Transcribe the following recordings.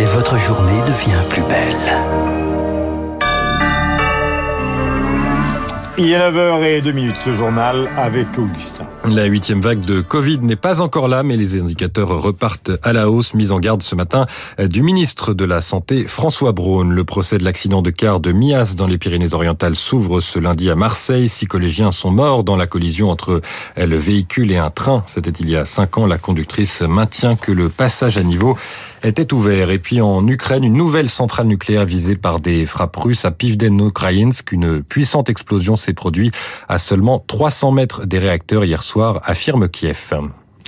Et votre journée devient plus belle. Il est 9h02 ce journal avec Augustin. La huitième vague de Covid n'est pas encore là, mais les indicateurs repartent à la hausse. Mise en garde ce matin du ministre de la Santé, François Braun. Le procès de l'accident de car de Mias dans les Pyrénées-Orientales s'ouvre ce lundi à Marseille. Six collégiens sont morts dans la collision entre le véhicule et un train. C'était il y a cinq ans. La conductrice maintient que le passage à niveau était ouvert. Et puis en Ukraine, une nouvelle centrale nucléaire visée par des frappes russes à Pivden-Ukrainsk. Une puissante explosion s'est produite à seulement 300 mètres des réacteurs hier soir, affirme Kiev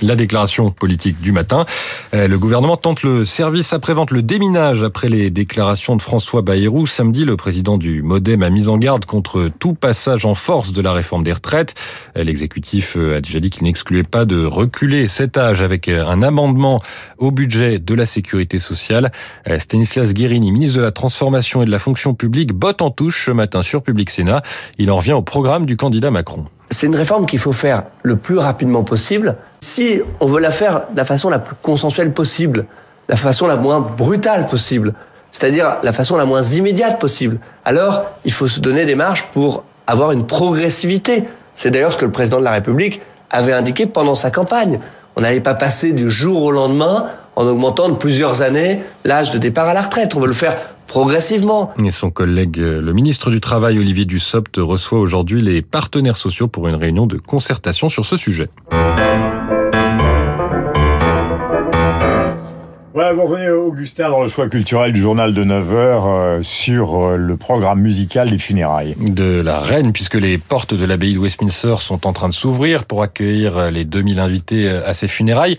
la déclaration politique du matin. Euh, le gouvernement tente le service après-vente, le déminage après les déclarations de François Bayrou. Samedi, le président du Modem a mis en garde contre tout passage en force de la réforme des retraites. Euh, l'exécutif euh, a déjà dit qu'il n'excluait pas de reculer cet âge avec un amendement au budget de la sécurité sociale. Stanislas Guérini, ministre de la Transformation et de la Fonction publique, botte en touche ce matin sur Public Sénat. Il en revient au programme du candidat Macron. C'est une réforme qu'il faut faire le plus rapidement possible. Si on veut la faire de la façon la plus consensuelle possible, la façon la moins brutale possible, c'est-à-dire la façon la moins immédiate possible, alors il faut se donner des marges pour avoir une progressivité. C'est d'ailleurs ce que le président de la République avait indiqué pendant sa campagne. On n'avait pas passé du jour au lendemain en augmentant de plusieurs années l'âge de départ à la retraite. On veut le faire progressivement. Et son collègue, euh, le ministre du Travail, Olivier Dussopt, reçoit aujourd'hui les partenaires sociaux pour une réunion de concertation sur ce sujet. Voilà, vous revenez Augustin dans le choix culturel du journal de 9h euh, sur euh, le programme musical des funérailles. De la reine, puisque les portes de l'abbaye de Westminster sont en train de s'ouvrir pour accueillir les 2000 invités à ces funérailles.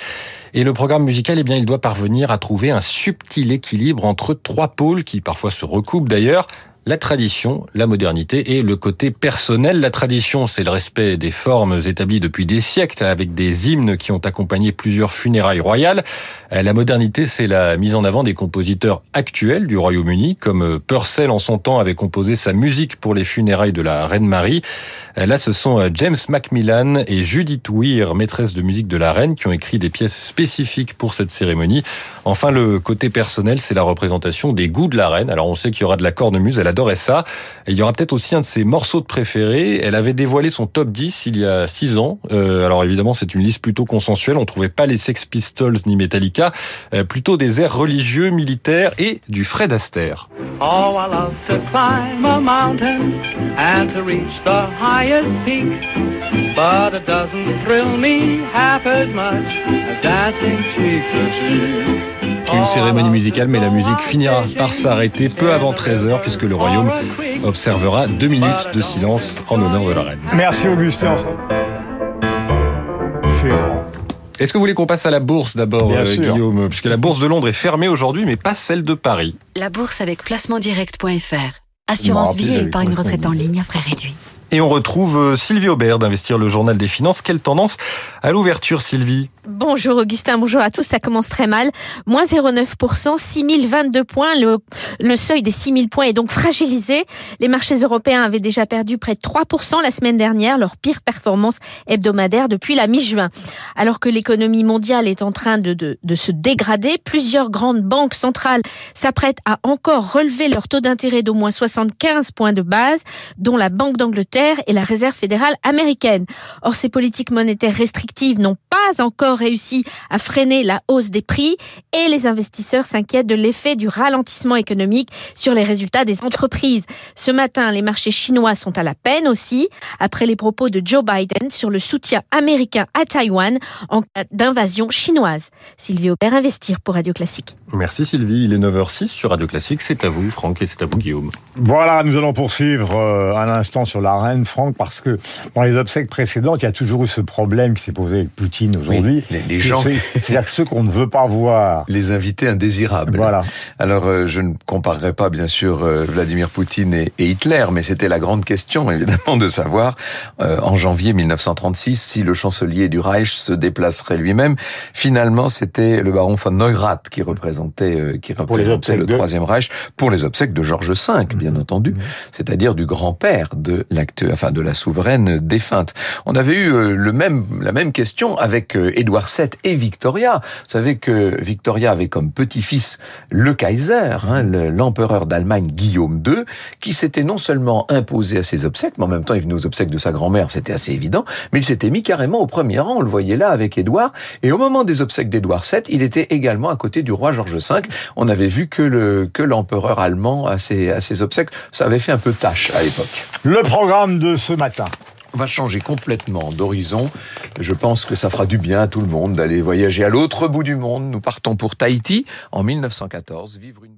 Et le programme musical, eh bien, il doit parvenir à trouver un subtil équilibre entre trois pôles qui parfois se recoupent d'ailleurs la tradition, la modernité et le côté personnel. La tradition, c'est le respect des formes établies depuis des siècles avec des hymnes qui ont accompagné plusieurs funérailles royales. Euh, la modernité, c'est la mise en avant des compositeurs actuels du Royaume-Uni, comme Purcell en son temps avait composé sa musique pour les funérailles de la reine Marie. Euh, là, ce sont euh, James Macmillan et Judith Weir, maîtresse de musique de la reine, qui ont écrit des pièces spécifiques pour cette cérémonie. Enfin, le côté personnel, c'est la représentation des goûts de la reine. Alors, on sait qu'il y aura de la cornemuse, elle adorait ça. Et il y aura peut-être aussi un de ses morceaux de préférés. Elle avait dévoilé son top 10 il y a 6 ans. Euh, alors, évidemment, c'est une liste plutôt consensuelle. On trouvait pas les Sex Pistols ni Metallica, euh, plutôt des airs religieux, militaires et du Fred Astaire. Oh, I love to climb a mountain and to reach the highest peak. But it doesn't thrill me half as much as dancing cheek. Une cérémonie musicale, mais la musique finira par s'arrêter peu avant 13h puisque le royaume observera deux minutes de silence en honneur de la reine. Merci Augustin. Est-ce que vous voulez qu'on passe à la bourse d'abord, euh, Guillaume? Puisque la bourse de Londres est fermée aujourd'hui, mais pas celle de Paris. La bourse avec placementdirect.fr. Assurance vie et épargne retraite en ligne à frais réduits. Et on retrouve euh, Sylvie Aubert d'Investir le Journal des Finances. Quelle tendance à l'ouverture, Sylvie? Bonjour Augustin, bonjour à tous. Ça commence très mal. Moins 0,9%, 6022 points. Le, seuil des 6000 points est donc fragilisé. Les marchés européens avaient déjà perdu près de 3% la semaine dernière, leur pire performance hebdomadaire depuis la mi-juin. Alors que l'économie mondiale est en train de se dégrader, plusieurs grandes banques centrales s'apprêtent à encore relever leur taux d'intérêt d'au moins 75 points de base, dont la Banque d'Angleterre et la Réserve fédérale américaine. Or, ces politiques monétaires restrictives n'ont pas encore réussi à freiner la hausse des prix et les investisseurs s'inquiètent de l'effet du ralentissement économique sur les résultats des entreprises. Ce matin, les marchés chinois sont à la peine aussi, après les propos de Joe Biden sur le soutien américain à Taïwan en cas d'invasion chinoise. Sylvie Aubert, Investir pour Radio Classique. Merci Sylvie, il est 9h06 sur Radio Classique, c'est à vous Franck et c'est à vous Guillaume. Voilà, nous allons poursuivre euh, un instant sur la Franck parce que dans les obsèques précédentes, il y a toujours eu ce problème qui s'est posé avec Poutine aujourd'hui les, gens. C'est-à-dire ceux qu'on ne veut pas voir. Les invités indésirables. Voilà. Alors, euh, je ne comparerai pas, bien sûr, euh, Vladimir Poutine et, Hitler, mais c'était la grande question, évidemment, de savoir, euh, en janvier 1936, si le chancelier du Reich se déplacerait lui-même. Finalement, c'était le baron von Neurath qui représentait, qui représentait le Troisième Reich pour les obsèques de Georges V, bien mmh. entendu, mmh. c'est-à-dire du grand-père de l'actuel petite, enfin de la souveraine défunte. On avait eu euh, le même, la même question avec euh, Édouard VII et Victoria. Vous savez que Victoria avait comme petit-fils le Kaiser, hein, l'empereur d'Allemagne Guillaume II, qui s'était non seulement imposé à ses obsèques, mais en même temps il venait aux obsèques de sa grand-mère, c'était assez évident, mais il s'était mis carrément au premier rang, on le voyait là avec Édouard, et au moment des obsèques d'Édouard VII, il était également à côté du roi George V. On avait vu que le que l'empereur allemand à ses, à ses obsèques, ça avait fait un peu tâche à l'époque. Le programme de ce matin on va changer complètement d'horizon. Je pense que ça fera du bien à tout le monde d'aller voyager à l'autre bout du monde. Nous partons pour Tahiti en 1914, vivre une